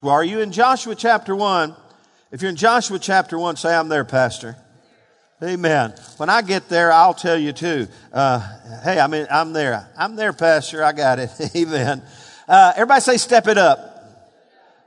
Well, are you in Joshua chapter 1? If you're in Joshua chapter 1, say, I'm there, Pastor. Amen. When I get there, I'll tell you too. Uh, hey, I mean, I'm there. I'm there, Pastor. I got it. Amen. Uh, everybody say, step it up.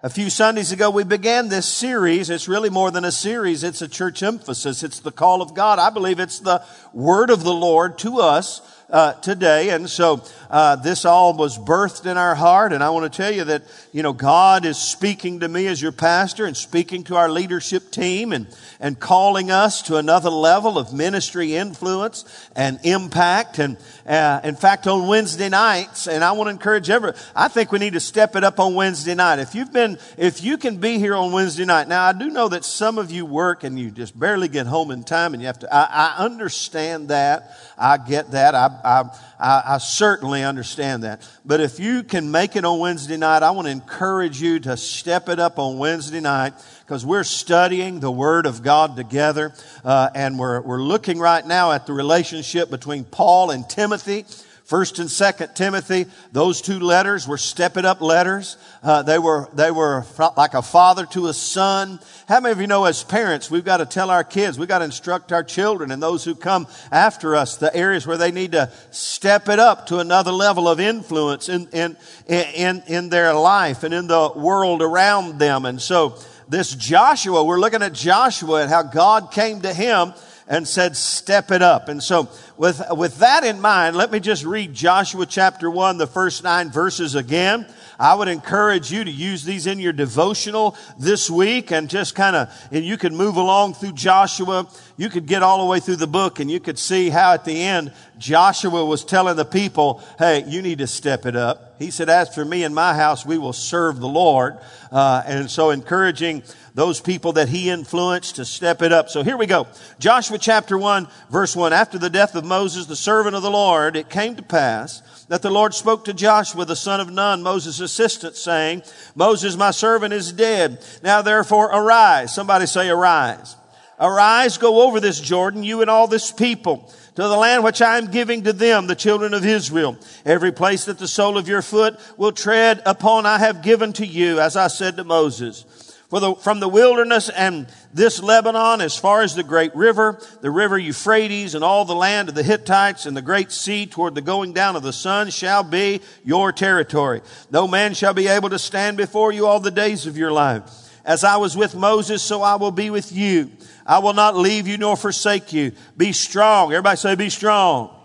A few Sundays ago, we began this series. It's really more than a series. It's a church emphasis. It's the call of God. I believe it's the word of the Lord to us uh, today. And so uh, this all was birthed in our heart. And I want to tell you that, you know, God is speaking to me as your pastor and speaking to our leadership team and, and calling us to another level of ministry influence and impact. And uh, in fact, on Wednesday nights, and I want to encourage everyone, I think we need to step it up on Wednesday night. If you've been, if you can be here on Wednesday night, now I do know that some of you work and you just barely get home in time and you have to, I, I understand that. I get that. I, I, I, certainly understand that. But if you can make it on Wednesday night, I want to encourage you to step it up on Wednesday night because we're studying the Word of God together. Uh, and we're, we're looking right now at the relationship between Paul and Timothy. First and Second Timothy, those two letters were step it up letters. Uh, they were they were like a father to a son. How many of you know, as parents, we've got to tell our kids, we've got to instruct our children and those who come after us the areas where they need to step it up to another level of influence in in in in their life and in the world around them. And so, this Joshua, we're looking at Joshua and how God came to him and said, step it up. And so with, with that in mind, let me just read Joshua chapter one, the first nine verses again. I would encourage you to use these in your devotional this week and just kind of, and you can move along through Joshua. You could get all the way through the book and you could see how at the end Joshua was telling the people, hey, you need to step it up. He said, as for me and my house, we will serve the Lord. Uh, and so encouraging those people that he influenced to step it up. So here we go. Joshua chapter 1, verse 1. After the death of Moses, the servant of the Lord, it came to pass that the Lord spoke to Joshua, the son of Nun, Moses' assistant, saying, Moses, my servant, is dead. Now therefore arise. Somebody say arise. Arise, go over this Jordan, you and all this people, to the land which I am giving to them, the children of Israel. Every place that the sole of your foot will tread upon I have given to you, as I said to Moses. For the, from the wilderness and this Lebanon as far as the great river, the river Euphrates and all the land of the Hittites and the great sea toward the going down of the sun shall be your territory. No man shall be able to stand before you all the days of your life. As I was with Moses, so I will be with you. I will not leave you nor forsake you. Be strong. Everybody say be strong.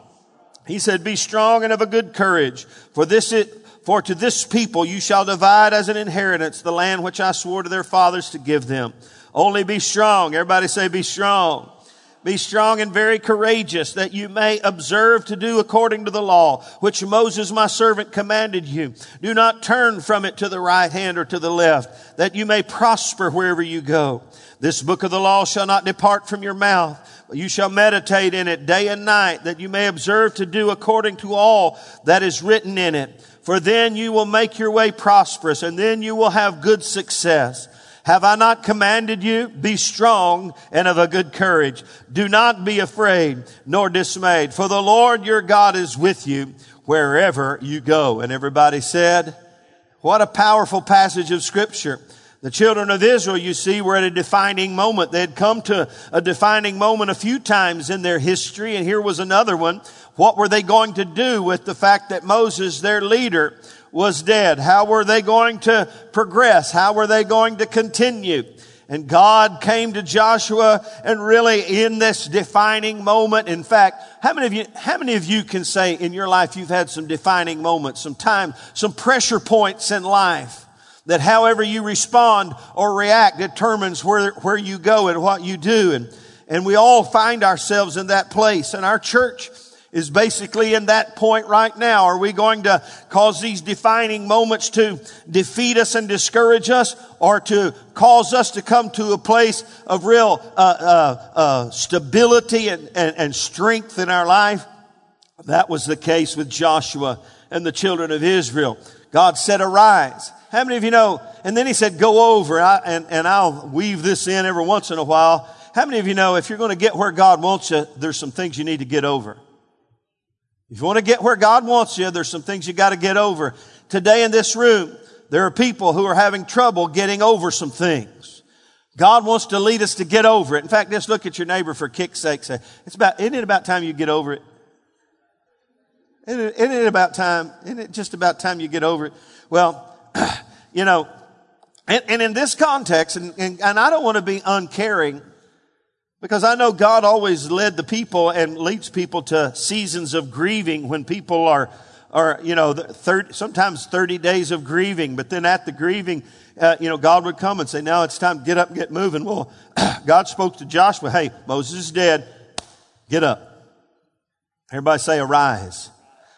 He said, be strong and of a good courage. For this it, for to this people you shall divide as an inheritance the land which I swore to their fathers to give them. Only be strong. Everybody say be strong. Be strong and very courageous that you may observe to do according to the law, which Moses my servant commanded you. Do not turn from it to the right hand or to the left, that you may prosper wherever you go. This book of the law shall not depart from your mouth. You shall meditate in it day and night, that you may observe to do according to all that is written in it. For then you will make your way prosperous and then you will have good success. Have I not commanded you? Be strong and of a good courage. Do not be afraid nor dismayed, for the Lord your God is with you wherever you go. And everybody said, what a powerful passage of scripture. The children of Israel, you see, were at a defining moment. They had come to a defining moment a few times in their history, and here was another one what were they going to do with the fact that Moses, their leader, was dead? How were they going to progress? How were they going to continue? And God came to Joshua and really in this defining moment, in fact, how many of you, how many of you can say in your life you've had some defining moments, some time, some pressure points in life that however you respond or react determines where, where you go and what you do. And, and we all find ourselves in that place. And our church is basically in that point right now. Are we going to cause these defining moments to defeat us and discourage us or to cause us to come to a place of real uh, uh, uh, stability and, and, and strength in our life? That was the case with Joshua and the children of Israel. God said, arise. How many of you know? And then he said, go over. I, and, and I'll weave this in every once in a while. How many of you know if you're going to get where God wants you, there's some things you need to get over? If you want to get where God wants you, there's some things you got to get over. Today in this room, there are people who are having trouble getting over some things. God wants to lead us to get over it. In fact, just look at your neighbor for kick's sake. Say, it's about, isn't it about time you get over it? Isn't it, isn't it about time? Isn't it just about time you get over it? Well, you know, and, and in this context, and, and, and I don't want to be uncaring because I know God always led the people and leads people to seasons of grieving when people are, are you know, 30, sometimes 30 days of grieving, but then at the grieving, uh, you know, God would come and say, now it's time to get up and get moving. Well, God spoke to Joshua, hey, Moses is dead. Get up. Everybody say arise.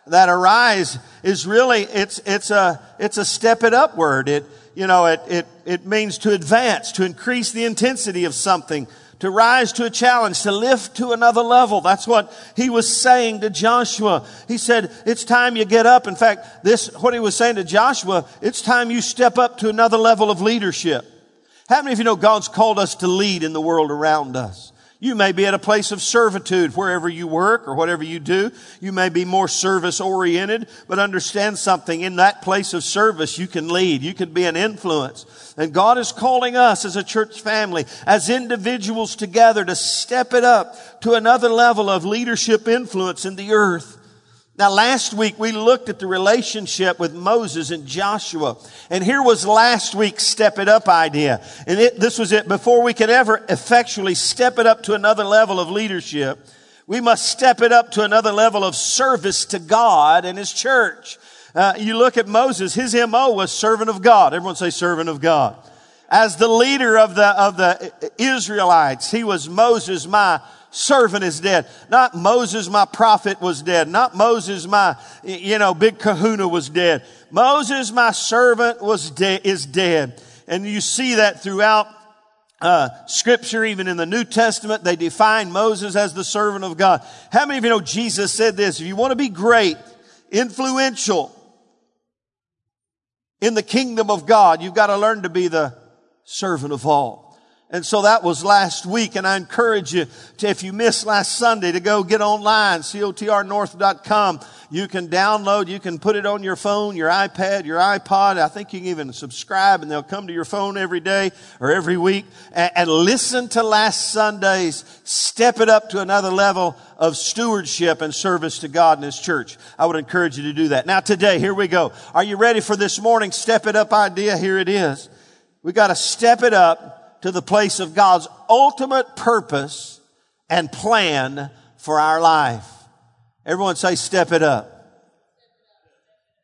That arise is really, it's, it's a, it's a step it up word. It, you know, it, it, it means to advance, to increase the intensity of something, to rise to a challenge, to lift to another level. That's what he was saying to Joshua. He said, it's time you get up. In fact, this, what he was saying to Joshua, it's time you step up to another level of leadership. How many of you know God's called us to lead in the world around us? You may be at a place of servitude wherever you work or whatever you do. You may be more service oriented, but understand something. In that place of service, you can lead. You can be an influence. And God is calling us as a church family, as individuals together to step it up to another level of leadership influence in the earth. Now last week we looked at the relationship with Moses and Joshua. And here was last week's step it up idea. And it, this was it. Before we could ever effectually step it up to another level of leadership, we must step it up to another level of service to God and His church. Uh, you look at Moses, his MO was servant of God. Everyone say servant of God. As the leader of the, of the Israelites, he was Moses, my servant is dead. Not Moses, my prophet was dead. Not Moses, my, you know, big kahuna was dead. Moses, my servant was dead, is dead. And you see that throughout uh, scripture, even in the New Testament, they define Moses as the servant of God. How many of you know Jesus said this? If you want to be great, influential in the kingdom of God, you've got to learn to be the servant of all. And so that was last week. And I encourage you to, if you missed last Sunday, to go get online, cotrnorth.com. You can download, you can put it on your phone, your iPad, your iPod. I think you can even subscribe and they'll come to your phone every day or every week and, and listen to last Sunday's step it up to another level of stewardship and service to God and His church. I would encourage you to do that. Now today, here we go. Are you ready for this morning step it up idea? Here it is. We got to step it up to the place of God's ultimate purpose and plan for our life. Everyone say, step it up.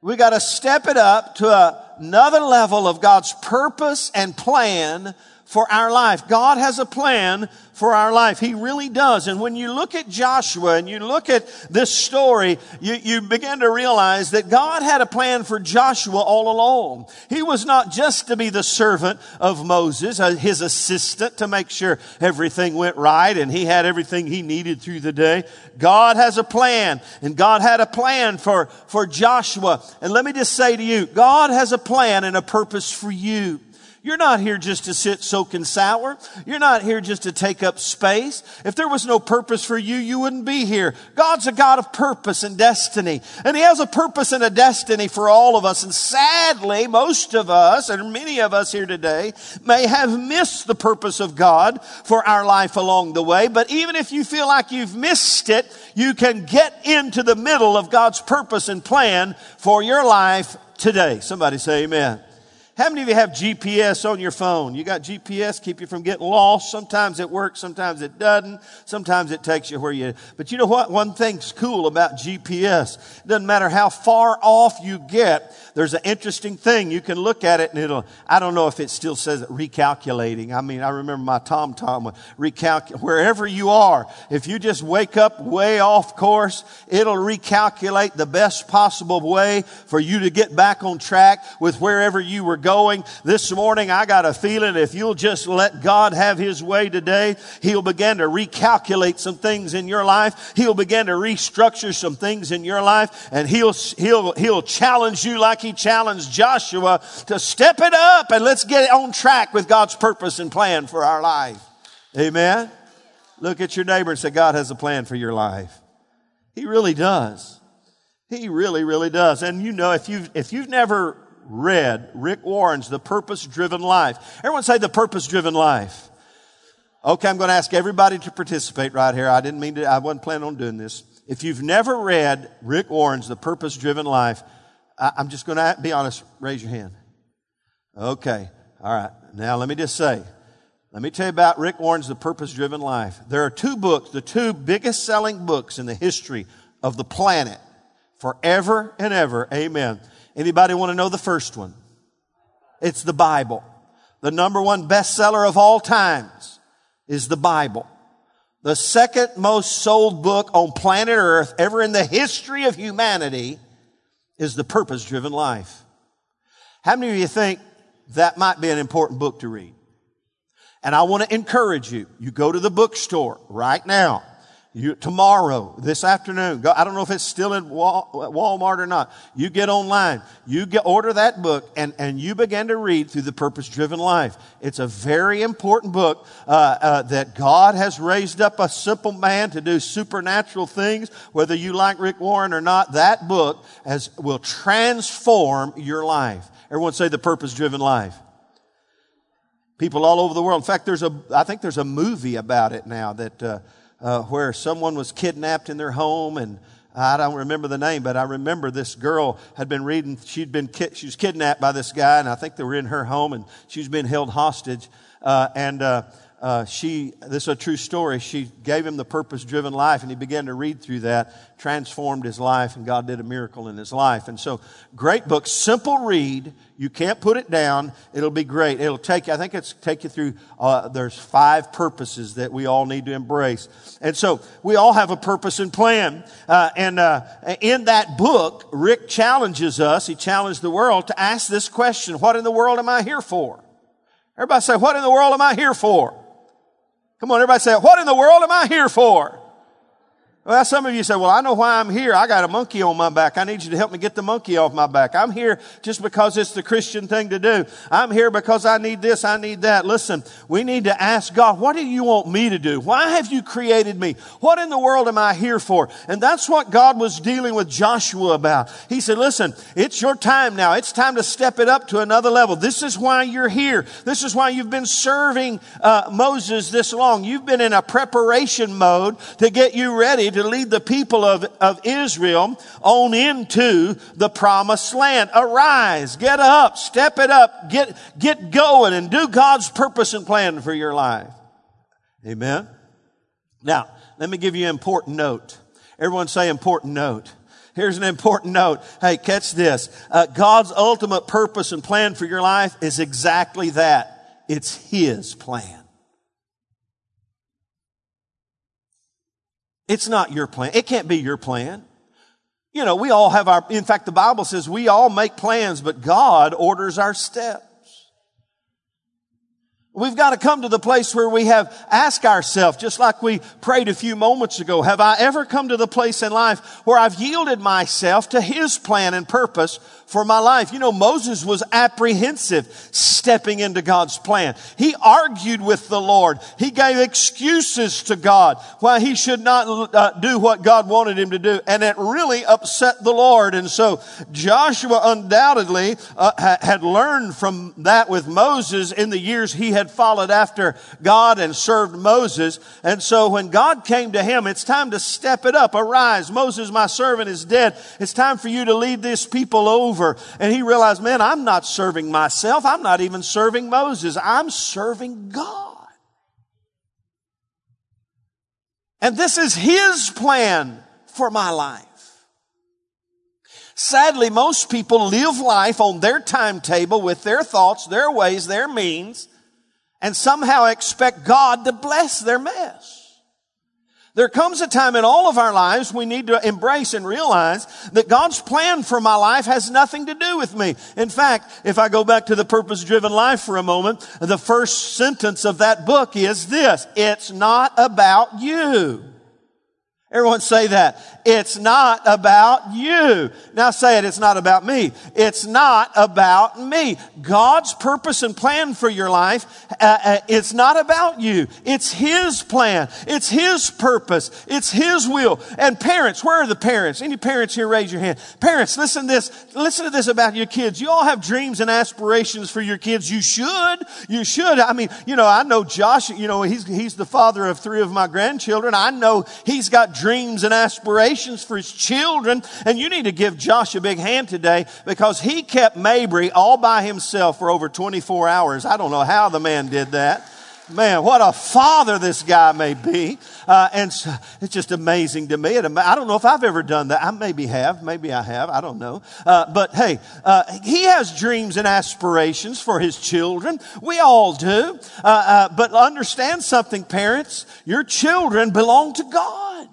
We got to step it up to another level of God's purpose and plan for our life. God has a plan for our life. He really does. And when you look at Joshua and you look at this story, you, you begin to realize that God had a plan for Joshua all along. He was not just to be the servant of Moses, uh, his assistant to make sure everything went right and he had everything he needed through the day. God has a plan and God had a plan for, for Joshua. And let me just say to you, God has a plan and a purpose for you. You're not here just to sit soaking sour. You're not here just to take up space. If there was no purpose for you, you wouldn't be here. God's a God of purpose and destiny. And He has a purpose and a destiny for all of us. And sadly, most of us, and many of us here today, may have missed the purpose of God for our life along the way. But even if you feel like you've missed it, you can get into the middle of God's purpose and plan for your life today. Somebody say amen. How many of you have GPS on your phone? You got GPS, keep you from getting lost. Sometimes it works, sometimes it doesn't. Sometimes it takes you where you, but you know what? One thing's cool about GPS. It doesn't matter how far off you get, there's an interesting thing. You can look at it and it'll, I don't know if it still says it, recalculating. I mean, I remember my Tom Tom recalculate, wherever you are, if you just wake up way off course, it'll recalculate the best possible way for you to get back on track with wherever you were going. This morning, I got a feeling if you'll just let God have His way today, He'll begin to recalculate some things in your life. He'll begin to restructure some things in your life and He'll, He'll, He'll challenge you like He challenged Joshua to step it up and let's get on track with God's purpose and plan for our life. Amen. Look at your neighbor and say, God has a plan for your life. He really does. He really, really does. And you know, if you've, if you've never read Rick Warren's The Purpose Driven Life? Everyone say The Purpose Driven Life. Okay, I'm going to ask everybody to participate right here. I didn't mean to, I wasn't planning on doing this. If you've never read Rick Warren's The Purpose Driven Life, I'm just going to be honest. Raise your hand. Okay. All right. Now let me just say, let me tell you about Rick Warren's The Purpose Driven Life. There are two books, the two biggest selling books in the history of the planet forever and ever. Amen. Anybody want to know the first one? It's the Bible. The number one bestseller of all times is the Bible. The second most sold book on planet Earth ever in the history of humanity is The Purpose Driven Life. How many of you think that might be an important book to read? And I want to encourage you. You go to the bookstore right now you, tomorrow, this afternoon, go, I don't know if it's still in Walmart or not. You get online, you get, order that book and, and you begin to read through the purpose driven life. It's a very important book, uh, uh, that God has raised up a simple man to do supernatural things. Whether you like Rick Warren or not, that book has, will transform your life. Everyone say the purpose driven life. People all over the world. In fact, there's a, I think there's a movie about it now that, uh, uh, where someone was kidnapped in their home and I don't remember the name, but I remember this girl had been reading, she'd been, she was kidnapped by this guy and I think they were in her home and she was being held hostage. Uh, and, uh, uh, she, this is a true story. She gave him the purpose driven life and he began to read through that, transformed his life, and God did a miracle in his life. And so, great book, simple read. You can't put it down. It'll be great. It'll take you, I think it's take you through, uh, there's five purposes that we all need to embrace. And so, we all have a purpose and plan. Uh, and, uh, in that book, Rick challenges us, he challenged the world to ask this question, what in the world am I here for? Everybody say, what in the world am I here for? Come on, everybody say, what in the world am I here for? Well, some of you say, well, I know why I'm here. I got a monkey on my back. I need you to help me get the monkey off my back. I'm here just because it's the Christian thing to do. I'm here because I need this, I need that. Listen, we need to ask God, what do you want me to do? Why have you created me? What in the world am I here for? And that's what God was dealing with Joshua about. He said, listen, it's your time now. It's time to step it up to another level. This is why you're here. This is why you've been serving uh, Moses this long. You've been in a preparation mode to get you ready to lead the people of, of Israel on into the promised land. Arise, get up, step it up, get, get going and do God's purpose and plan for your life. Amen. Now, let me give you an important note. Everyone say important note. Here's an important note. Hey, catch this. Uh, God's ultimate purpose and plan for your life is exactly that. It's His plan. It's not your plan. It can't be your plan. You know, we all have our, in fact, the Bible says we all make plans, but God orders our steps. We've got to come to the place where we have asked ourselves, just like we prayed a few moments ago, have I ever come to the place in life where I've yielded myself to His plan and purpose for my life? You know, Moses was apprehensive stepping into God's plan. He argued with the Lord. He gave excuses to God why he should not uh, do what God wanted him to do. And it really upset the Lord. And so Joshua undoubtedly uh, had learned from that with Moses in the years he had followed after God and served Moses. And so when God came to him, it's time to step it up. Arise. Moses, my servant, is dead. It's time for you to lead this people over. And he realized, man, I'm not serving myself. I'm not even serving Moses. I'm serving God. And this is his plan for my life. Sadly, most people live life on their timetable with their thoughts, their ways, their means, and somehow expect God to bless their mess. There comes a time in all of our lives we need to embrace and realize that God's plan for my life has nothing to do with me. In fact, if I go back to the purpose driven life for a moment, the first sentence of that book is this. It's not about you. Everyone say that. It's not about you. Now say it, it's not about me. It's not about me. God's purpose and plan for your life, uh, uh, it's not about you. It's His plan. It's His purpose. It's His will. And parents, where are the parents? Any parents here raise your hand. Parents, listen to this. Listen to this about your kids. You all have dreams and aspirations for your kids. You should. You should. I mean, you know, I know Josh, you know, he's, he's the father of three of my grandchildren. I know he's got dreams and aspirations for his children. And you need to give Josh a big hand today because he kept Mabry all by himself for over 24 hours. I don't know how the man did that. Man, what a father this guy may be. Uh, and so, it's just amazing to me. I don't know if I've ever done that. I maybe have. Maybe I have. I don't know. Uh, but hey, uh, he has dreams and aspirations for his children. We all do. Uh, uh, but understand something, parents. Your children belong to God.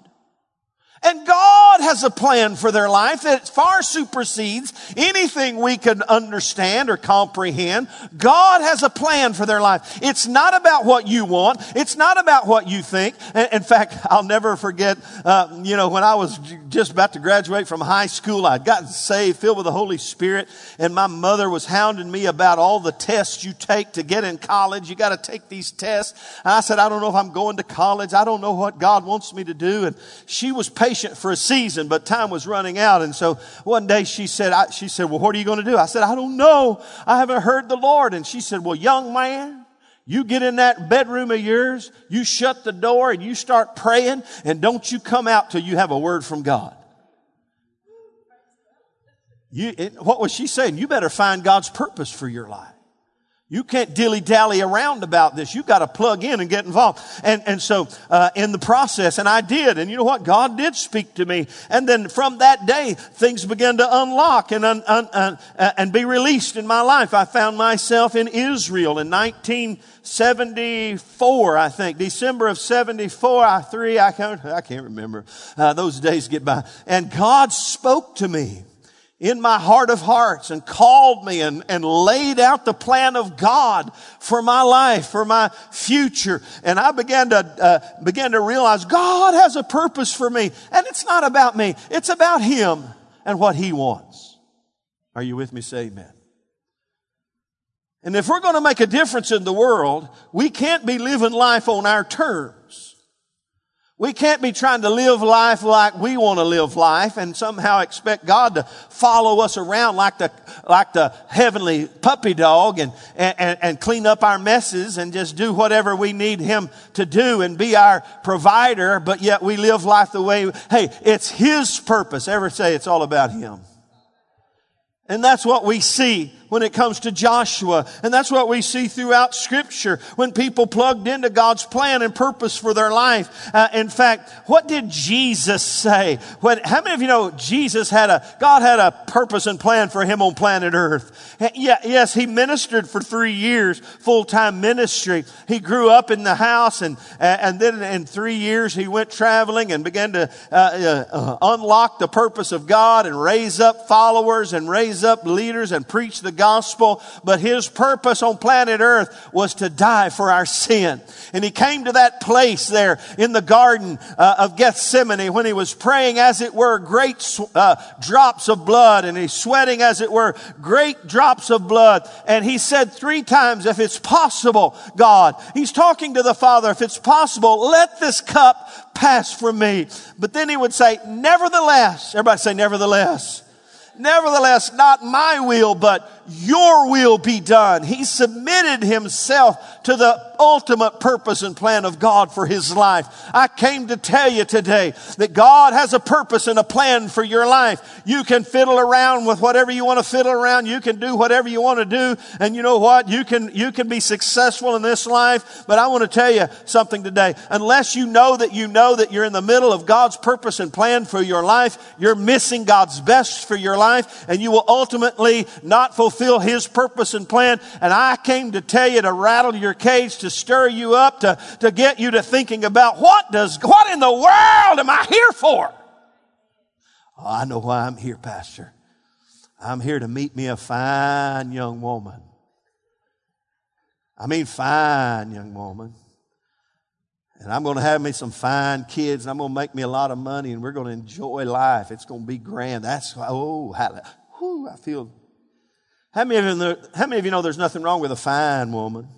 And God has a plan for their life that far supersedes anything we can understand or comprehend. God has a plan for their life. It's not about what you want. It's not about what you think. In fact, I'll never forget, uh, you know, when I was just about to graduate from high school, I'd gotten saved, filled with the Holy Spirit, and my mother was hounding me about all the tests you take to get in college. You got to take these tests. And I said, I don't know if I'm going to college. I don't know what God wants me to do. And she was patient patient for a season, but time was running out. And so one day she said, I, she said, well, what are you going to do? I said, I don't know. I haven't heard the Lord. And she said, well, young man, you get in that bedroom of yours, you shut the door and you start praying and don't you come out till you have a word from God. You, it, what was she saying? You better find God's purpose for your life. You can't dilly dally around about this. You've got to plug in and get involved. And, and so, uh, in the process, and I did, and you know what? God did speak to me. And then from that day, things began to unlock and, un, un, un, uh, and be released in my life. I found myself in Israel in 1974, I think. December of 74, I, three, I can't, I can't remember. Uh, those days get by. And God spoke to me in my heart of hearts and called me and, and laid out the plan of God for my life, for my future. And I began to, uh, began to realize God has a purpose for me. And it's not about me. It's about Him and what He wants. Are you with me? Say amen. And if we're going to make a difference in the world, we can't be living life on our terms. We can't be trying to live life like we want to live life and somehow expect God to follow us around like the, like the heavenly puppy dog and, and, and clean up our messes and just do whatever we need Him to do and be our provider, but yet we live life the way, hey, it's His purpose. Ever say it's all about Him? And that's what we see when it comes to Joshua. And that's what we see throughout scripture when people plugged into God's plan and purpose for their life. Uh, in fact, what did Jesus say? When, how many of you know Jesus had a, God had a purpose and plan for him on planet earth? Yeah, yes, he ministered for three years, full-time ministry. He grew up in the house and, and then in three years he went traveling and began to uh, uh, unlock the purpose of God and raise up followers and raise up leaders and preach the gospel, but his purpose on planet earth was to die for our sin. And he came to that place there in the garden uh, of Gethsemane when he was praying as it were great uh, drops of blood and he's sweating as it were great drops of blood. And he said three times, if it's possible, God, he's talking to the Father, if it's possible, let this cup pass from me. But then he would say, nevertheless, everybody say nevertheless. Nevertheless, not my will, but your will be done. He submitted himself to the ultimate purpose and plan of God for his life. I came to tell you today that God has a purpose and a plan for your life. You can fiddle around with whatever you want to fiddle around. You can do whatever you want to do. And you know what? You can, you can be successful in this life. But I want to tell you something today. Unless you know that you know that you're in the middle of God's purpose and plan for your life, you're missing God's best for your life and you will ultimately not fulfill His purpose and plan. And I came to tell you to rattle your cage, to stir you up, to, to get you to thinking about what does, what in the world am I here for? Oh, I know why I'm here, Pastor. I'm here to meet me a fine young woman. I mean, fine young woman. and I'm going to have me some fine kids, and I'm going to make me a lot of money, and we're going to enjoy life. It's going to be grand. That's, oh, whew, I feel. How many, of you know, how many of you know there's nothing wrong with a fine woman?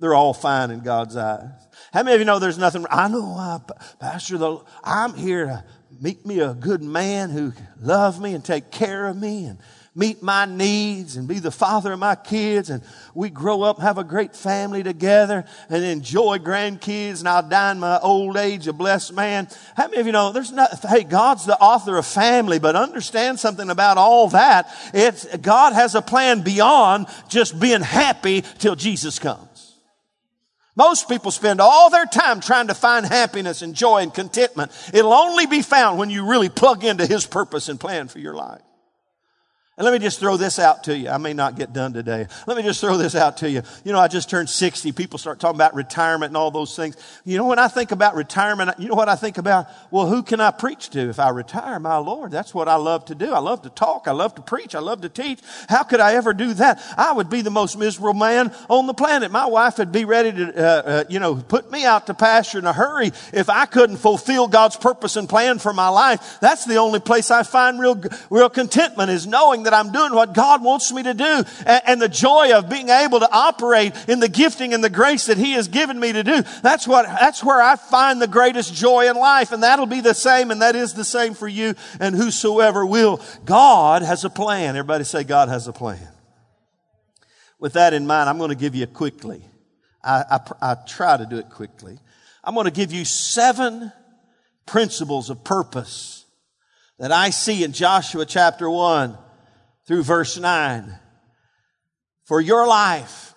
They're all fine in God's eyes. How many of you know there's nothing? I know, uh, Pastor, the, I'm here to meet me a good man who love me and take care of me and meet my needs and be the father of my kids and we grow up have a great family together and enjoy grandkids and I'll die in my old age a blessed man. How many of you know there's not, hey, God's the author of family, but understand something about all that. It's, God has a plan beyond just being happy till Jesus comes. Most people spend all their time trying to find happiness and joy and contentment. It'll only be found when you really plug into His purpose and plan for your life. And let me just throw this out to you. I may not get done today. Let me just throw this out to you. You know, I just turned 60. People start talking about retirement and all those things. You know, when I think about retirement, you know what I think about? Well, who can I preach to if I retire? My Lord, that's what I love to do. I love to talk. I love to preach. I love to teach. How could I ever do that? I would be the most miserable man on the planet. My wife would be ready to, uh, uh, you know, put me out to pasture in a hurry if I couldn't fulfill God's purpose and plan for my life. That's the only place I find real, real contentment is knowing that that I'm doing what God wants me to do and, and the joy of being able to operate in the gifting and the grace that He has given me to do. That's what, that's where I find the greatest joy in life. And that'll be the same and that is the same for you and whosoever will. God has a plan. Everybody say God has a plan. With that in mind, I'm going to give you quickly. I, I, I try to do it quickly. I'm going to give you seven principles of purpose that I see in Joshua chapter 1 through verse 9. For your life,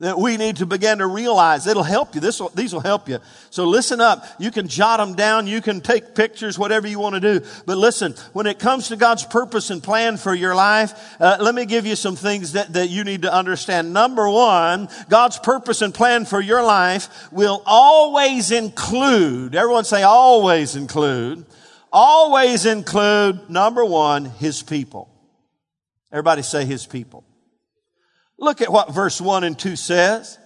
that we need to begin to realize it'll help you. This will, these will help you. So listen up. You can jot them down. You can take pictures, whatever you want to do. But listen, when it comes to God's purpose and plan for your life, uh, let me give you some things that, that you need to understand. Number one, God's purpose and plan for your life will always include, everyone say always include, always include, number one, His people. Everybody say his people. Look at what verse 1 and 2 says.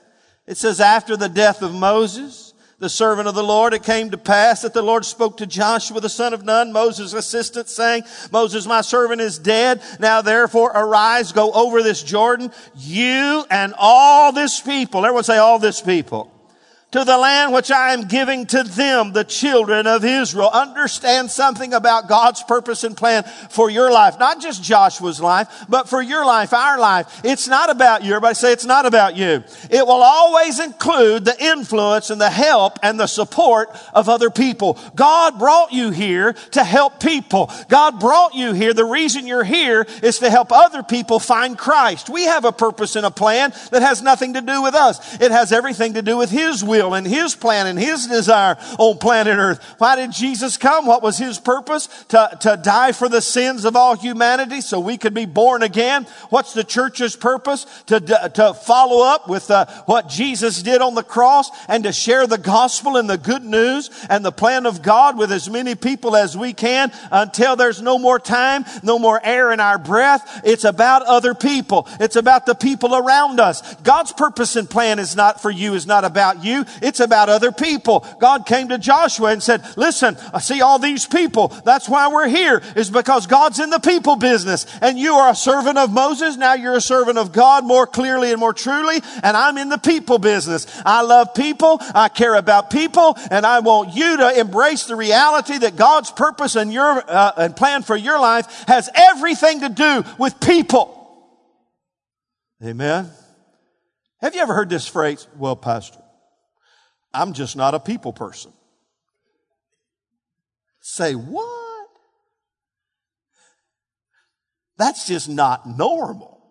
It says, after the death of Moses, the servant of the Lord, it came to pass that the Lord spoke to Joshua, the son of Nun, Moses' assistant, saying, Moses, my servant is dead. Now therefore arise, go over this Jordan, you and all this people. Everyone say all this people to the land which I am giving to them, the children of Israel. Understand something about God's purpose and plan for your life. Not just Joshua's life, but for your life, our life. It's not about you. Everybody say it's not about you. It will always include the influence and the help and the support of other people. God brought you here to help people. God brought you here. The reason you're here is to help other people find Christ. We have a purpose and a plan that has nothing to do with us. It has everything to do with His will will and His plan and His desire on planet Earth. Why did Jesus come? What was His purpose? To, to die for the sins of all humanity so we could be born again. What's the church's purpose? To, to follow up with uh, what Jesus did on the cross and to share the gospel and the good news and the plan of God with as many people as we can until there's no more time, no more air in our breath. It's about other people. It's about the people around us. God's purpose and plan is not for you, is not about you. It's about other people. God came to Joshua and said, listen, I see all these people. That's why we're here is because God's in the people business and you are a servant of Moses. Now you're a servant of God more clearly and more truly. And I'm in the people business. I love people. I care about people and I want you to embrace the reality that God's purpose and your, uh, and plan for your life has everything to do with people. Amen. Have you ever heard this phrase? Well, pastor, I'm just not a people person. Say what? That's just not normal.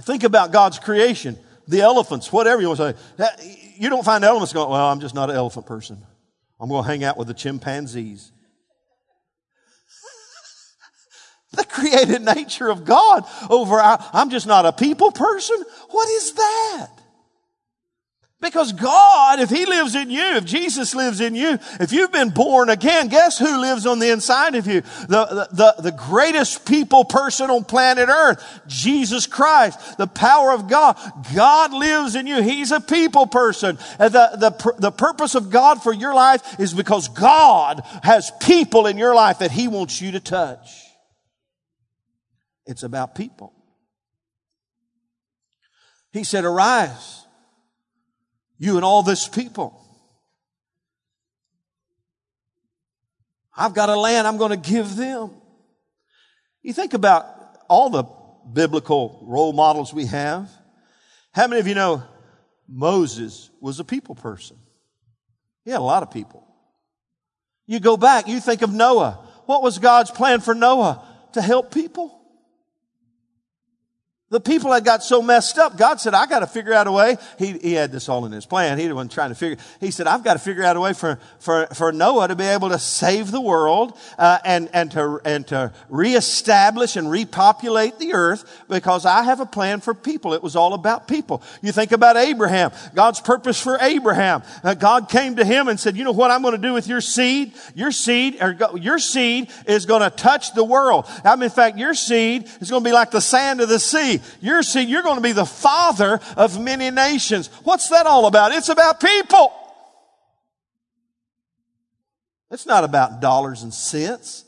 Think about God's creation, the elephants, whatever you want to say. You don't find elephants going, well, I'm just not an elephant person. I'm going to hang out with the chimpanzees. the created nature of God over our, I'm just not a people person. What is that? Because God, if He lives in you, if Jesus lives in you, if you've been born again, guess who lives on the inside of you? The, the, the greatest people person on planet earth, Jesus Christ, the power of God. God lives in you. He's a people person. And the, the, the purpose of God for your life is because God has people in your life that He wants you to touch. It's about people. He said, arise you and all this people. I've got a land I'm going to give them. You think about all the biblical role models we have. How many of you know Moses was a people person? He had a lot of people. You go back, you think of Noah. What was God's plan for Noah? To help people. The people had got so messed up. God said, I got to figure out a way. He, he had this all in his plan. He wasn't trying to figure. He said, I've got to figure out a way for, for, for Noah to be able to save the world, uh, and, and to, and to reestablish and repopulate the earth because I have a plan for people. It was all about people. You think about Abraham, God's purpose for Abraham. Uh, God came to him and said, you know what I'm going to do with your seed? Your seed, or your seed is going to touch the world. I mean, in fact, your seed is going to be like the sand of the sea. You're seeing, you're going to be the father of many nations. What's that all about? It's about people. It's not about dollars and cents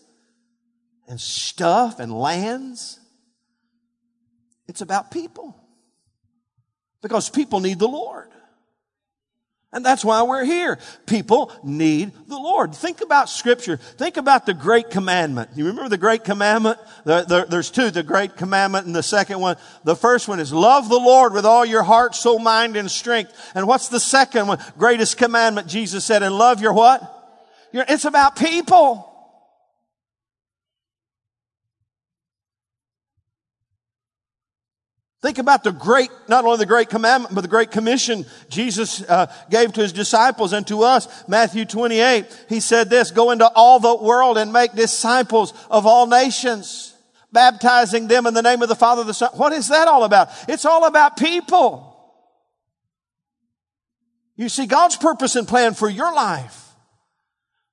and stuff and lands. It's about people. Because people need the Lord. And that's why we're here. People need the Lord. Think about scripture. Think about the great commandment. You remember the great commandment? there's two, the great commandment and the second one. The first one is love the Lord with all your heart, soul, mind, and strength. And what's the second one? Greatest commandment, Jesus said, and love your what? Your, it's about people. Think about the great, not only the great commandment, but the great commission Jesus uh, gave to his disciples and to us. Matthew 28, he said this, go into all the world and make disciples of all nations, baptizing them in the name of the Father, the Son. What is that all about? It's all about people. You see, God's purpose and plan for your life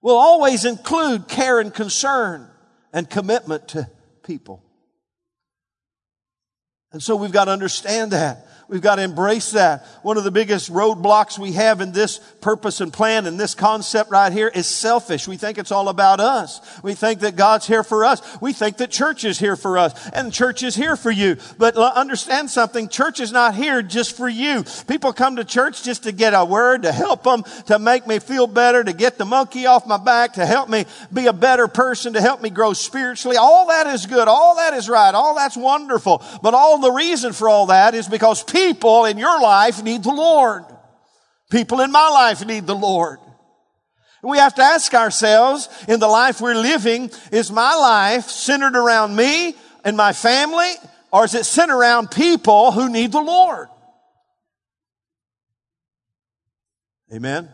will always include care and concern and commitment to people. And so we've got to understand that. We've got to embrace that. One of the biggest roadblocks we have in this purpose and plan and this concept right here is selfish. We think it's all about us. We think that God's here for us. We think that church is here for us and church is here for you. But understand something. Church is not here just for you. People come to church just to get a word, to help them, to make me feel better, to get the monkey off my back, to help me be a better person, to help me grow spiritually. All that is good. All that is right. All that's wonderful. But all the reason for all that is because people people in your life need the Lord. People in my life need the Lord. We have to ask ourselves in the life we're living, is my life centered around me and my family, or is it centered around people who need the Lord? Amen.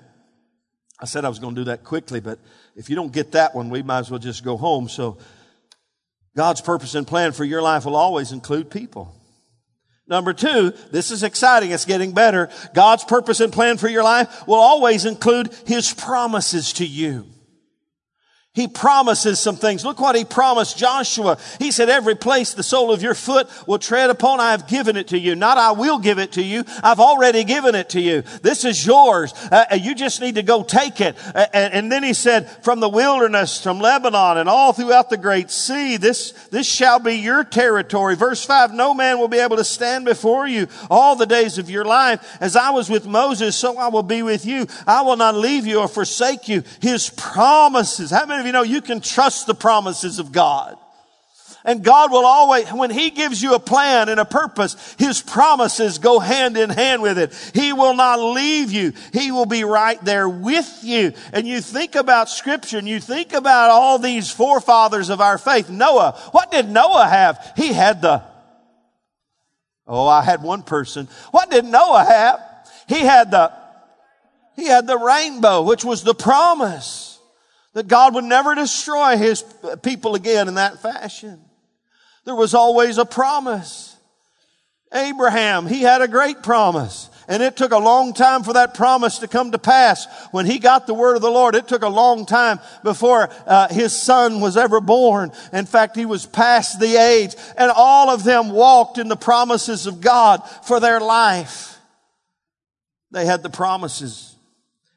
I said I was going to do that quickly, but if you don't get that one, we might as well just go home. So God's purpose and plan for your life will always include people. Number two, this is exciting. It's getting better. God's purpose and plan for your life will always include His promises to you. He promises some things. Look what he promised Joshua. He said, every place the sole of your foot will tread upon, I have given it to you. Not I will give it to you. I've already given it to you. This is yours. Uh, uh you just need to go take it. Uh, and, and then he said, from the wilderness, from Lebanon and all throughout the great sea, this, this shall be your territory. Verse five, no man will be able to stand before you all the days of your life. As I was with Moses, so I will be with you. I will not leave you or forsake you. His promises. How many you know you can trust the promises of God? And God will always, when He gives you a plan and a purpose, His promises go hand in hand with it. He will not leave you. He will be right there with you. And you think about scripture and you think about all these forefathers of our faith. Noah, what did Noah have? He had the, oh, I had one person. What did Noah have? He had the, he had the rainbow, which was the promise that God would never destroy his people again in that fashion. There was always a promise. Abraham, he had a great promise. And it took a long time for that promise to come to pass. When he got the word of the Lord, it took a long time before uh, his son was ever born. In fact, he was past the age. And all of them walked in the promises of God for their life. They had the promises.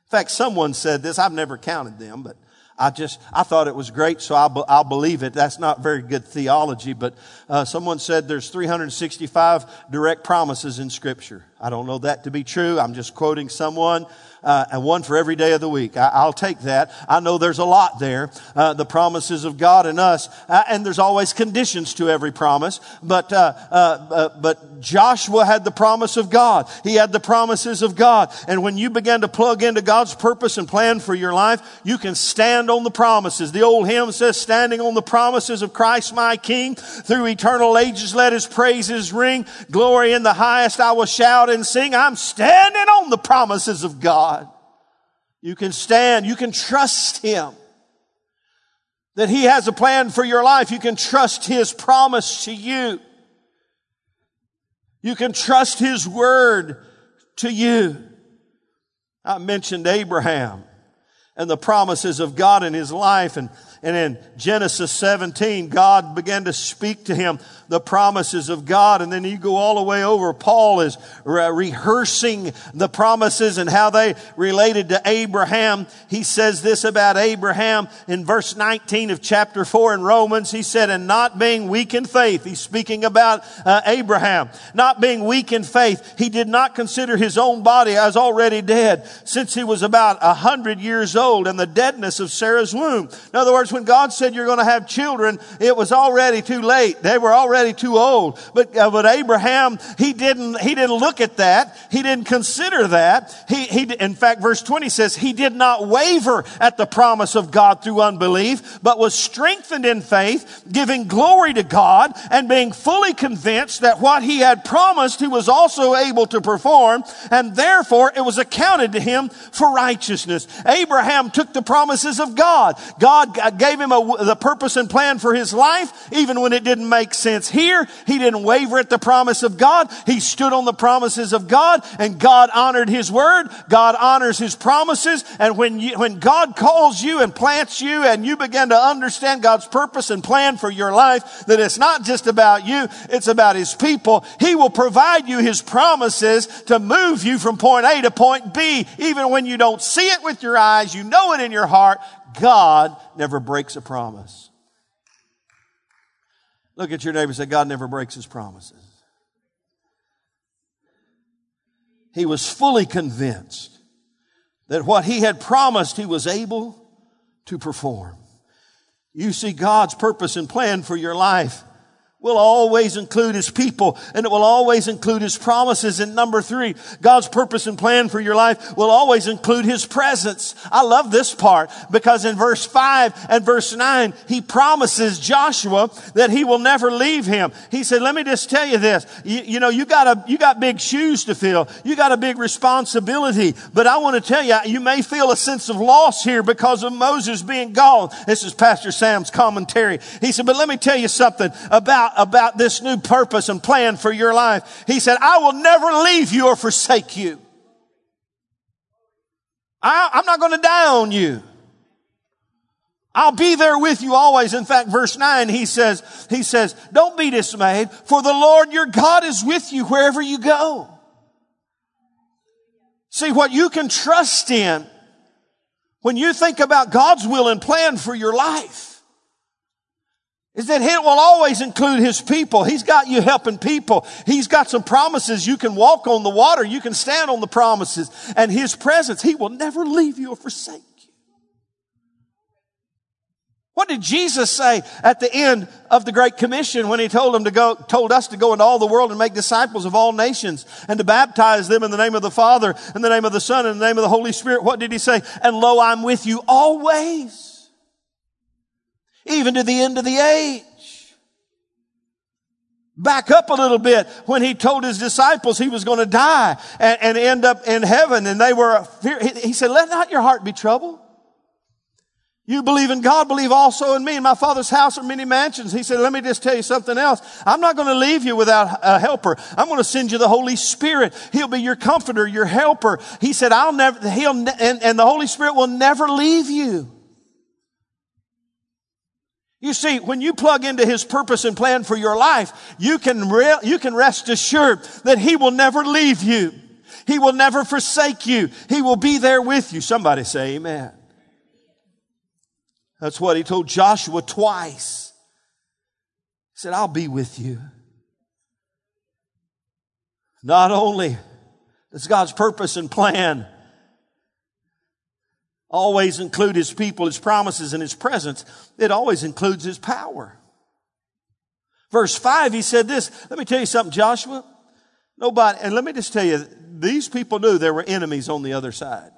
In fact, someone said this. I've never counted them, but I just, I thought it was great, so I'll, I'll believe it. That's not very good theology, but uh, someone said there's 365 direct promises in Scripture. I don't know that to be true. I'm just quoting someone uh, and one for every day of the week. I, will take that. I know there's a lot there, uh, the promises of God and us, uh, and there's always conditions to every promise. But uh, uh, uh, but Joshua had the promise of God. He had the promises of God, and when you begin to plug into God's purpose and plan for your life, you can stand on the promises. The old hymn says, "Standing on the promises of Christ, my King, through eternal ages, let His praises ring. Glory in the highest, I will shout and sing. I'm standing on the promises of God." God. You can stand, you can trust Him. That He has a plan for your life. You can trust His promise to you. You can trust His word to you. I mentioned Abraham and the promises of God in his life and and in Genesis 17, God began to speak to him the promises of God. And then you go all the way over. Paul is re- rehearsing the promises and how they related to Abraham. He says this about Abraham in verse 19 of chapter 4 in Romans. He said, and not being weak in faith. He's speaking about uh, Abraham. Not being weak in faith. He did not consider his own body as already dead since he was about a hundred years old and the deadness of Sarah's womb. In other words, when God said you're going to have children, it was already too late. They were already too old. But, uh, but Abraham, he didn't, he didn't look at that. He didn't consider that. He, he, in fact, verse 20 says he did not waver at the promise of God through unbelief, but was strengthened in faith, giving glory to God and being fully convinced that what he had promised he was also able to perform. And therefore it was accounted to him for righteousness. Abraham took the promises of God. God gave him a, the purpose and plan for his life, even when it didn't make sense here. He didn't waver at the promise of God. He stood on the promises of God and God honored his word. God honors his promises. And when you, when God calls you and plants you and you begin to understand God's purpose and plan for your life, that it's not just about you, it's about his people. He will provide you his promises to move you from point A to point B, even when you don't see it with your eyes, you know it in your heart. God never breaks a promise. Look at your neighbor and say, God never breaks his promises. He was fully convinced that what he had promised he was able to perform. You see God's purpose and plan for your life will always include his people and it will always include his promises. And number three, God's purpose and plan for your life will always include his presence. I love this part because in verse five and verse nine, he promises Joshua that he will never leave him. He said, let me just tell you this. You, you know, you got a, you got big shoes to fill. You got a big responsibility, but I want to tell you, you may feel a sense of loss here because of Moses being gone. This is Pastor Sam's commentary. He said, but let me tell you something about about, about this new purpose and plan for your life. He said, I will never leave you or forsake you. I, I'm not going to die on you. I'll be there with you always. In fact, verse 9, he says, he says, don't be dismayed, for the Lord your God is with you wherever you go. See, what you can trust in when you think about God's will and plan for your life is that it will always include his people. He's got you helping people. He's got some promises. You can walk on the water. You can stand on the promises and his presence. He will never leave you or forsake you. What did Jesus say at the end of the Great Commission when he told them to go, told us to go into all the world and make disciples of all nations and to baptize them in the name of the Father, in the name of the Son, and the name of the Holy Spirit? What did he say? And lo, I'm with you always even to the end of the age. Back up a little bit when he told his disciples he was going to die and, and end up in heaven and they were, he said, let not your heart be troubled. You believe in God, believe also in me. In my father's house are many mansions. He said, let me just tell you something else. I'm not going to leave you without a helper. I'm going to send you the Holy Spirit. He'll be your comforter, your helper. He said, I'll never, he'll, and, and the Holy Spirit will never leave you. You see, when you plug into His purpose and plan for your life, you can, re- you can rest assured that He will never leave you. He will never forsake you. He will be there with you. Somebody say amen. That's what he told Joshua twice. He said, I'll be with you. Not only does God's purpose and plan always include his people, his promises, and his presence, it always includes his power. Verse 5, he said this. Let me tell you something, Joshua. Nobody, and let me just tell you, these people knew there were enemies on the other side.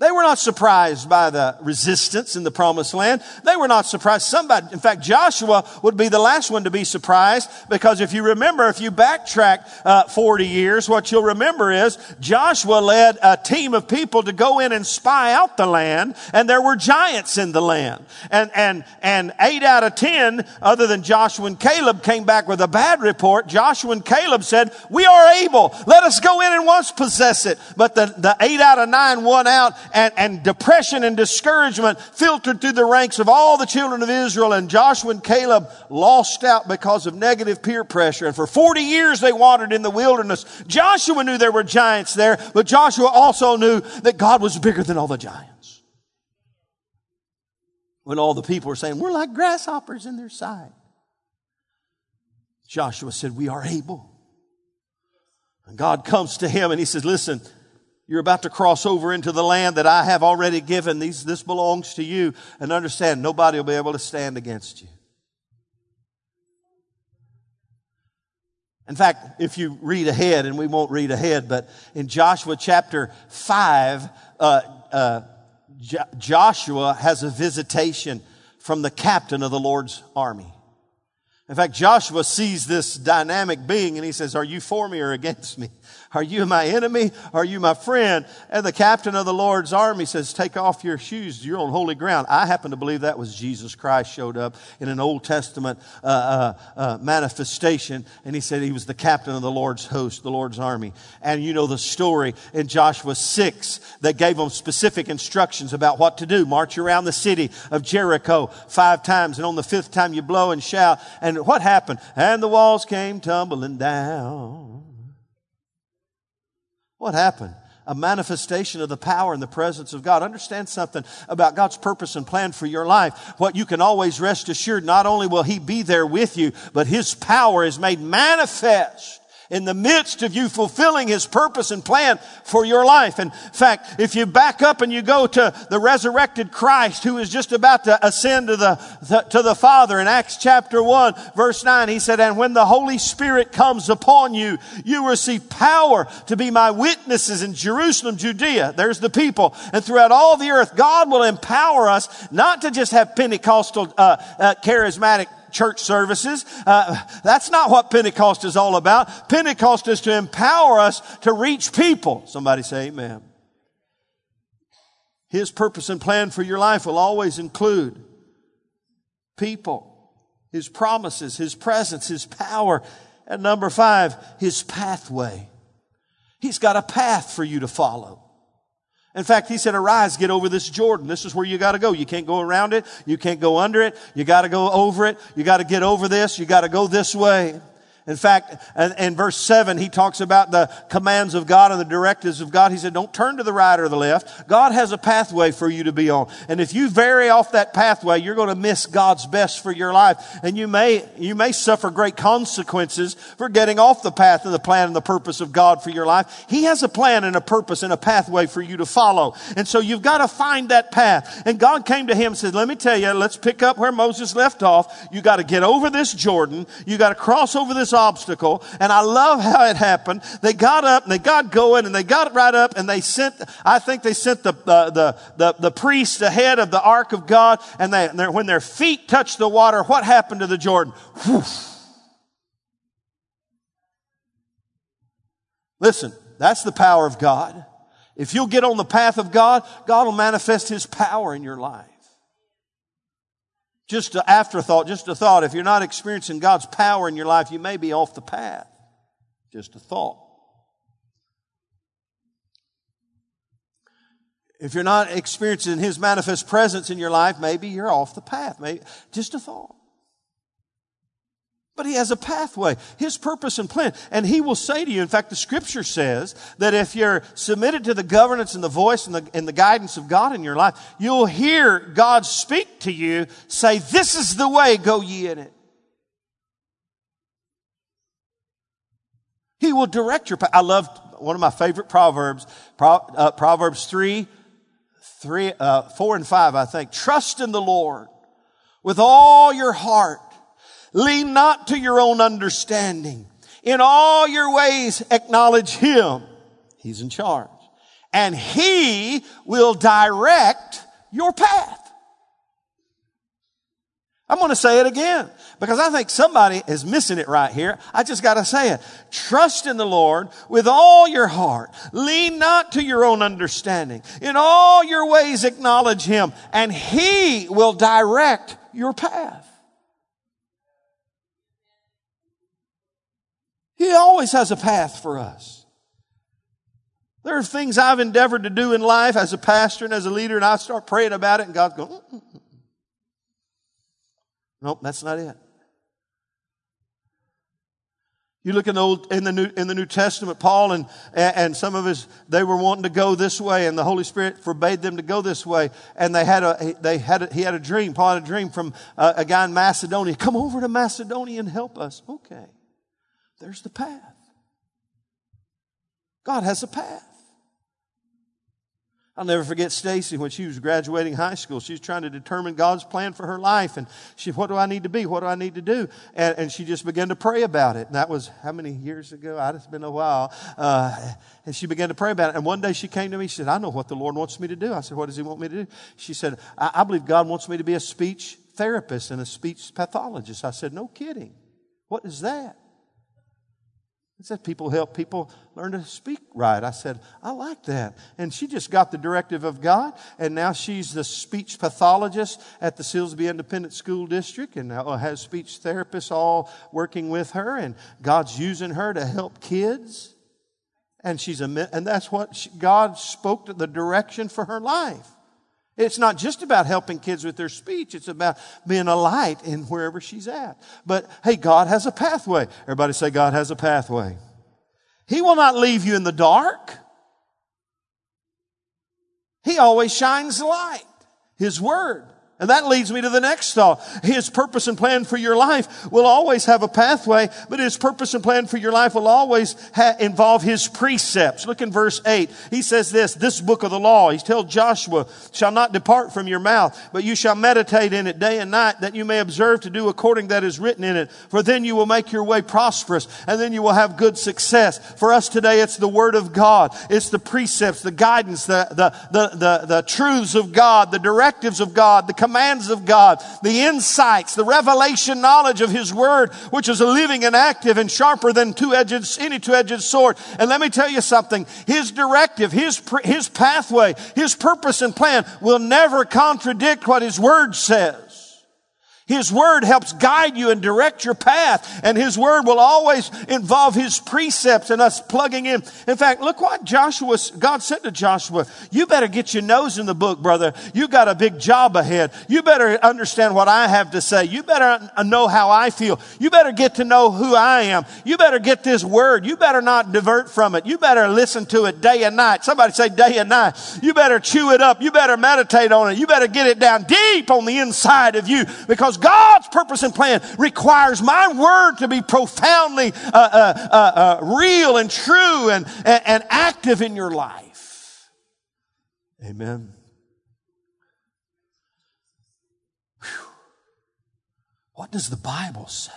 They were not surprised by the resistance in the promised land. They were not surprised. Somebody, in fact, Joshua would be the last one to be surprised because if you remember, if you backtrack uh, 40 years, what you'll remember is Joshua led a team of people to go in and spy out the land, and there were giants in the land. And, and, and eight out of 10, other than Joshua and Caleb, came back with a bad report. Joshua and Caleb said, we are able. Let us go in and once possess it. But the, the eight out of nine won out and, and depression and discouragement filtered through the ranks of all the children of Israel and Joshua and Caleb lost out because of negative peer pressure. And for 40 years they wandered in the wilderness. Joshua knew there were giants there, but Joshua also knew that God was bigger than all the giants. When all the people were saying, we're like grasshoppers in their sight. Joshua said, we are able. And God comes to him and he says, listen, you're about to cross over into the land that I have already given. These, this belongs to you. And understand, nobody will be able to stand against you. In fact, if you read ahead, and we won't read ahead, but in Joshua chapter 5, uh, uh, Joshua has a visitation from the captain of the Lord's army. In fact, Joshua sees this dynamic being and he says, Are you for me or against me? Are you my enemy? Are you my friend? And the captain of the Lord's army says, Take off your shoes. You're on holy ground. I happen to believe that was Jesus Christ showed up in an Old Testament uh, uh, uh, manifestation. And he said he was the captain of the Lord's host, the Lord's army. And you know the story in Joshua 6 that gave them specific instructions about what to do. March around the city of Jericho five times. And on the fifth time you blow and shout. And what happened? And the walls came tumbling down. What happened? A manifestation of the power and the presence of God. Understand something about God's purpose and plan for your life. What you can always rest assured, not only will He be there with you, but His power is made manifest in the midst of you fulfilling His purpose and plan for your life. In fact, if you back up and you go to the resurrected Christ who is just about to ascend to the, to the Father in Acts chapter 1 verse 9, He said, And when the Holy Spirit comes upon you, you receive power to be my witnesses in Jerusalem, Judea. There's the people. And throughout all the earth, God will empower us not to just have Pentecostal, uh, uh, charismatic church services. Uh, that's not what Pentecost is all about. Pentecost is to empower us to reach people. Somebody say amen. His purpose and plan for your life will always include people, His promises, His presence, His power. And number five, His pathway. He's got a path for you to follow. In fact, he said, arise, get over this Jordan. This is where you gotta go. You can't go around it. You can't go under it. You gotta go over it. You gotta get over this. You gotta go this way. In fact, in verse 7, he talks about the commands of God and the directives of God. He said, don't turn to the right or the left. God has a pathway for you to be on. And if you vary off that pathway, you're going to miss God's best for your life. And you may, you may suffer great consequences for getting off the path and the plan and the purpose of God for your life. He has a plan and a purpose and a pathway for you to follow. And so you've got to find that path. And God came to him and said, let me tell you, let's pick up where Moses left off. You got to get over this Jordan. You got to cross over this obstacle. And I love how it happened. They got up and they got going and they got right up and they sent, I think they sent the, uh, the, the, the priest ahead of the ark of God. And they, when their feet touched the water, what happened to the Jordan? Whew. Listen, that's the power of God. If you'll get on the path of God, God will manifest His power in your life. Just an afterthought, just a thought. If you're not experiencing God's power in your life, you may be off the path. Just a thought. If you're not experiencing His manifest presence in your life, maybe you're off the path. Maybe just a thought. But he has a pathway, his purpose and plan. And he will say to you, in fact, the scripture says that if you're submitted to the governance and the voice and the, and the guidance of God in your life, you'll hear God speak to you, say, This is the way, go ye in it. He will direct your path. I love one of my favorite proverbs, uh, Proverbs 3, 3 uh, 4 and 5, I think. Trust in the Lord with all your heart Lean not to your own understanding. In all your ways, acknowledge Him. He's in charge. And He will direct your path. I'm going to say it again because I think somebody is missing it right here. I just got to say it. Trust in the Lord with all your heart. Lean not to your own understanding. In all your ways acknowledge Him and He will direct your path. He always has a path for us. There are things I've endeavored to do in life as a pastor and as a leader, and I start praying about it, and God's going, Mm-mm. nope, that's not it. You look in the old, in the New, in the New Testament, Paul and, and some of his, they were wanting to go this way and the Holy Spirit forbade them to go this way. And they had a, they had a, he had a dream, Paul had a dream from a, a guy in Macedonia. Come over to Macedonia and help us. Okay. There's the path. God has a path. I'll never forget Stacy when she was graduating high school. She was trying to determine God's plan for her life. And she, said, what do I need to be? What do I need to do? And, and she just began to pray about it. And that was how many years ago? It's been a while. Uh, and she began to pray about it. And one day she came to me. She said, I know what the Lord wants me to do. I said, What does He want me to do? She said, I, I believe God wants me to be a speech therapist and a speech pathologist. I said, No kidding. What is that? It said people help people learn to speak right. I said, I like that. And she just got the directive of God, and now she's the speech pathologist at the Silsbee Independent School District, and now has speech therapists all working with her, and God's using her to help kids. And she's a, and that's what God spoke to the direction for her life. It's not just about helping kids with their speech. It's about being a light in wherever she's at. But hey, God has a pathway. Everybody say God has a pathway. He will not leave you in the dark. He always shines light. His word. And that leads me to the next thought. His purpose and plan for your life will always have a pathway, but His purpose and plan for your life will always ha- involve His precepts. Look in verse 8. He says this, this book of the law, He's told Joshua, shall not depart from your mouth, but you shall meditate in it day and night, that you may observe to do according that is written in it. For then you will make your way prosperous, and then you will have good success. For us today, it's the Word of God. It's the precepts, the guidance, the, the, the, the, the truths of God, the directives of God, the commands of God, the insights, the revelation knowledge of His Word, which is a living and active and sharper than two-edged, any two-edged sword. And let me tell you something. His directive, His, His pathway, His purpose and plan will never contradict what His Word says. His word helps guide you and direct your path. And his word will always involve his precepts and us plugging in. In fact, look what Joshua, God said to Joshua, you better get your nose in the book, brother. You got a big job ahead. You better understand what I have to say. You better know how I feel. You better get to know who I am. You better get this word. You better not divert from it. You better listen to it day and night. Somebody say day and night. You better chew it up. You better meditate on it. You better get it down deep on the inside of you because God's purpose and plan requires my word to be profoundly uh, uh, uh, uh, real and true and, and, active in your life. Amen. Whew. What does the Bible say?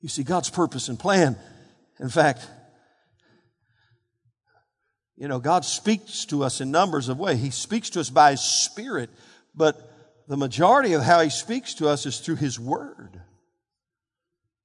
You see, God's purpose and plan, in fact, you know, God speaks to us in numbers of ways. He speaks to us by His Spirit, but the majority of how He speaks to us is through His Word.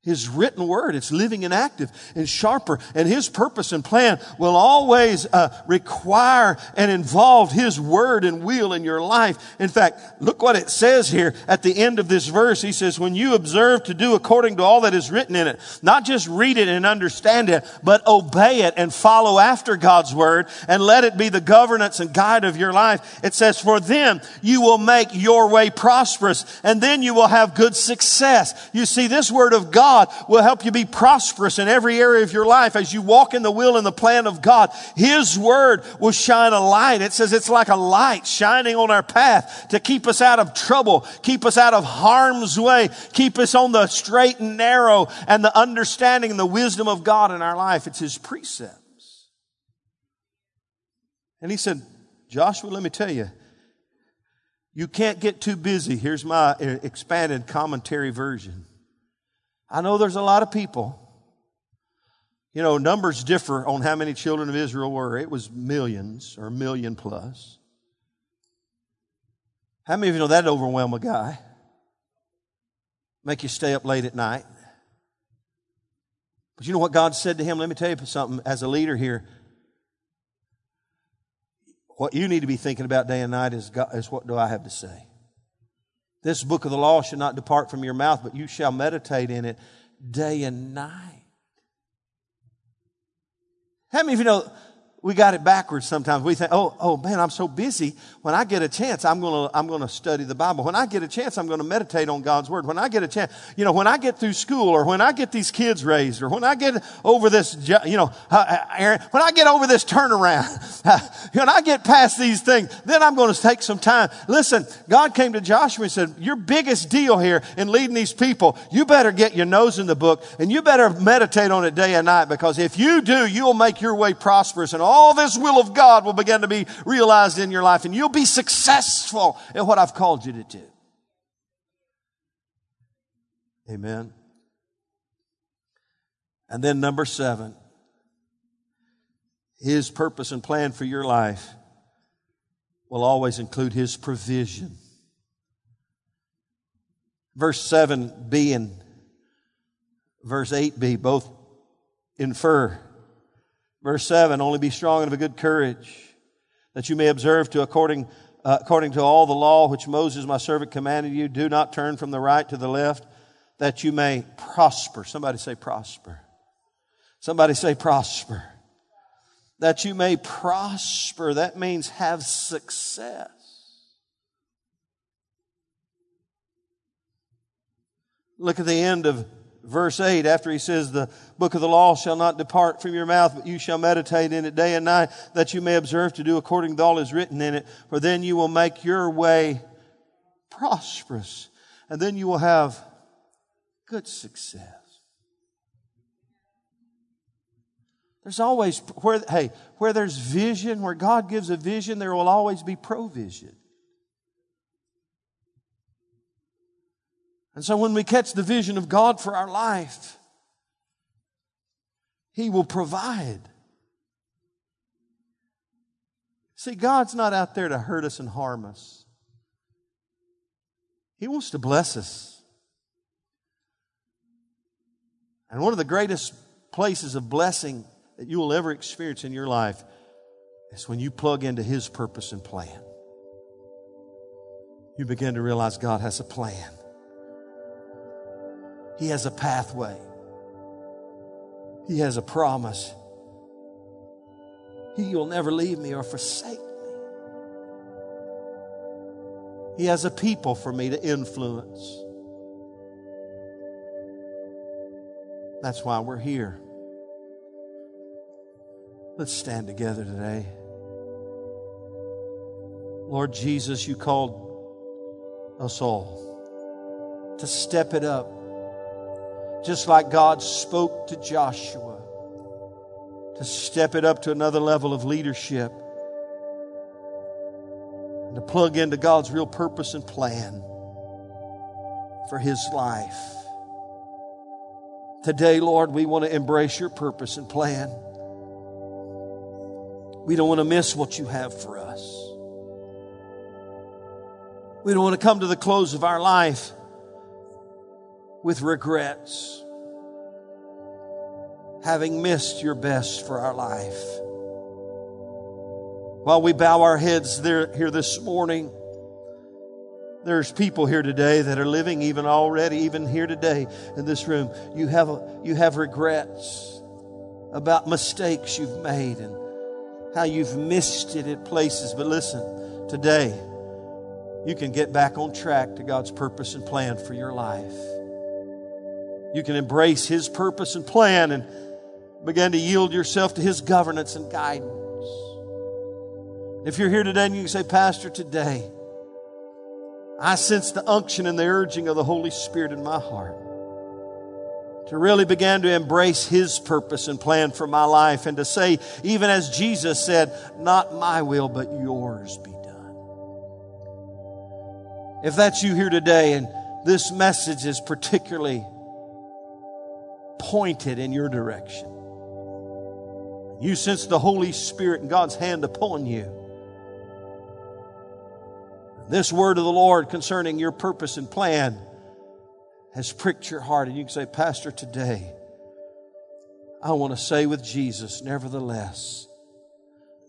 His written word. It's living and active and sharper. And His purpose and plan will always uh, require and involve His word and will in your life. In fact, look what it says here at the end of this verse. He says, when you observe to do according to all that is written in it, not just read it and understand it, but obey it and follow after God's word and let it be the governance and guide of your life. It says, for then you will make your way prosperous and then you will have good success. You see, this word of God God will help you be prosperous in every area of your life as you walk in the will and the plan of God. His word will shine a light. It says it's like a light shining on our path to keep us out of trouble, keep us out of harm's way, keep us on the straight and narrow and the understanding and the wisdom of God in our life. It's His precepts. And he said, Joshua, let me tell you, you can't get too busy. Here's my uh, expanded commentary version. I know there's a lot of people. You know, numbers differ on how many children of Israel were. It was millions or a million plus. How many of you know that'd overwhelm a guy? Make you stay up late at night. But you know what God said to him? Let me tell you something as a leader here. What you need to be thinking about day and night is, God, is what do I have to say? This book of the law shall not depart from your mouth, but you shall meditate in it day and night. How many of you know we got it backwards sometimes. We think, oh, oh man, I'm so busy. When I get a chance, I'm gonna, I'm gonna study the Bible. When I get a chance, I'm gonna meditate on God's Word. When I get a chance, you know, when I get through school or when I get these kids raised or when I get over this, you know, uh, Aaron, when I get over this turnaround, when I get past these things, then I'm gonna take some time. Listen, God came to Joshua and said, your biggest deal here in leading these people, you better get your nose in the book and you better meditate on it day and night because if you do, you'll make your way prosperous and all this will of God will begin to be realized in your life and you'll be successful in what I've called you to do. Amen. And then number seven, His purpose and plan for your life will always include His provision. Verse 7b and verse 8b both infer Verse 7 Only be strong and of a good courage, that you may observe to according, uh, according to all the law which Moses my servant commanded you. Do not turn from the right to the left, that you may prosper. Somebody say prosper. Somebody say prosper. That you may prosper. That means have success. Look at the end of verse 8, after he says, The book of the law shall not depart from your mouth, but you shall meditate in it day and night, that you may observe to do according to all is written in it, for then you will make your way prosperous, and then you will have good success. There's always, where, hey, where there's vision, where God gives a vision, there will always be provision. And so when we catch the vision of God for our life, He will provide. See, God's not out there to hurt us and harm us. He wants to bless us. And one of the greatest places of blessing that you will ever experience in your life is when you plug into His purpose and plan. You begin to realize God has a plan. He has a pathway. He has a promise. He will never leave me or forsake me. He has a people for me to influence. That's why we're here. Let's stand together today. Lord Jesus, you called us all to step it up just like God spoke to Joshua to step it up to another level of leadership and to plug into God's real purpose and plan for his life. Today, Lord, we want to embrace your purpose and plan. We don't want to miss what you have for us. We don't want to come to the close of our life with regrets. having missed your best for our life. While we bow our heads there, here this morning, there's people here today that are living even already, even here today in this room. You have, you have regrets about mistakes you've made and how you've missed it at places. But listen, today, you can get back on track to God's purpose and plan for your life. You can embrace His purpose and plan and begin to yield yourself to His governance and guidance. If you're here today and you can say, Pastor, today, I sense the unction and the urging of the Holy Spirit in my heart to really begin to embrace His purpose and plan for my life and to say, even as Jesus said, not my will, but yours be done. If that's you here today and this message is particularly pointed in your direction, you sense the Holy Spirit and God's hand upon you. This word of the Lord concerning your purpose and plan has pricked your heart, and you can say, Pastor, today I want to say with Jesus, nevertheless,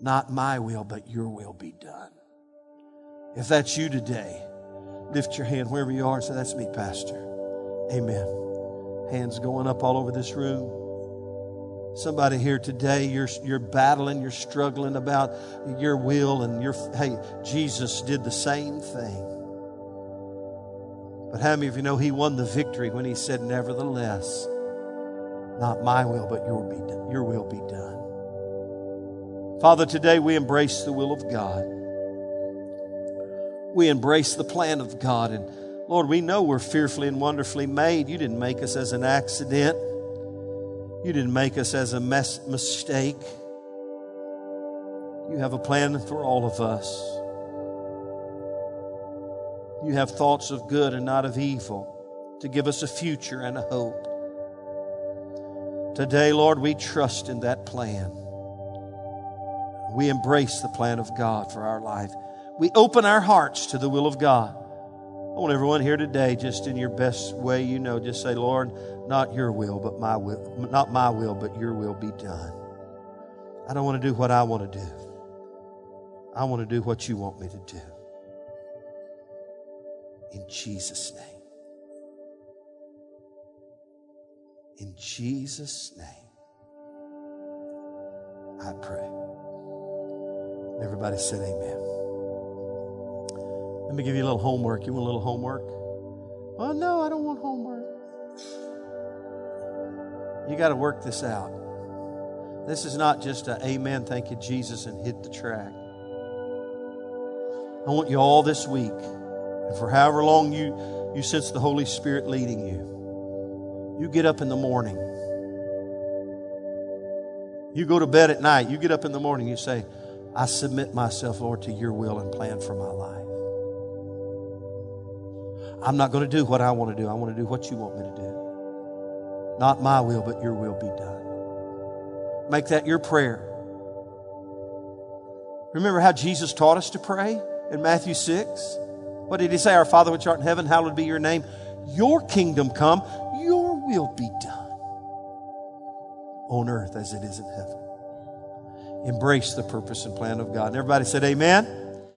not my will, but your will be done. If that's you today, lift your hand wherever you are and say, That's me, Pastor. Amen. Hands going up all over this room. Somebody here today, you're, you're battling, you're struggling about your will, and your, hey, Jesus did the same thing. But how many of you know he won the victory when he said, Nevertheless, not my will, but your, be done, your will be done. Father, today we embrace the will of God. We embrace the plan of God. And Lord, we know we're fearfully and wonderfully made. You didn't make us as an accident, you didn't make us as a mistake. You have a plan for all of us. You have thoughts of good and not of evil to give us a future and a hope. Today, Lord, we trust in that plan. We embrace the plan of God for our life. We open our hearts to the will of God. I want everyone here today, just in your best way you know, just say, Lord, not your will, but my will, not my will, but your will be done. I don't want to do what I want to do. I want to do what you want me to do in Jesus' name. In Jesus' name, I pray. Everybody said amen. Let me give you a little homework. You want a little homework? Well, no, I don't want homework. You got to work this out. This is not just a amen, thank you, Jesus, and hit the track. I want you all this week and for however long you, you sense the Holy Spirit leading you, you get up in the morning. You go to bed at night. You get up in the morning. You say, I submit myself, Lord, to your will and plan for my life. I'm not going to do what I want to do. I want to do what you want me to do. Not my will, but your will be done. Make that your prayer. Remember how Jesus taught us to pray in Matthew 6? What did he say? Our Father which art in heaven, hallowed be your name. Your kingdom come, your will be done on earth as it is in heaven. Embrace the purpose and plan of God. And everybody said, Amen.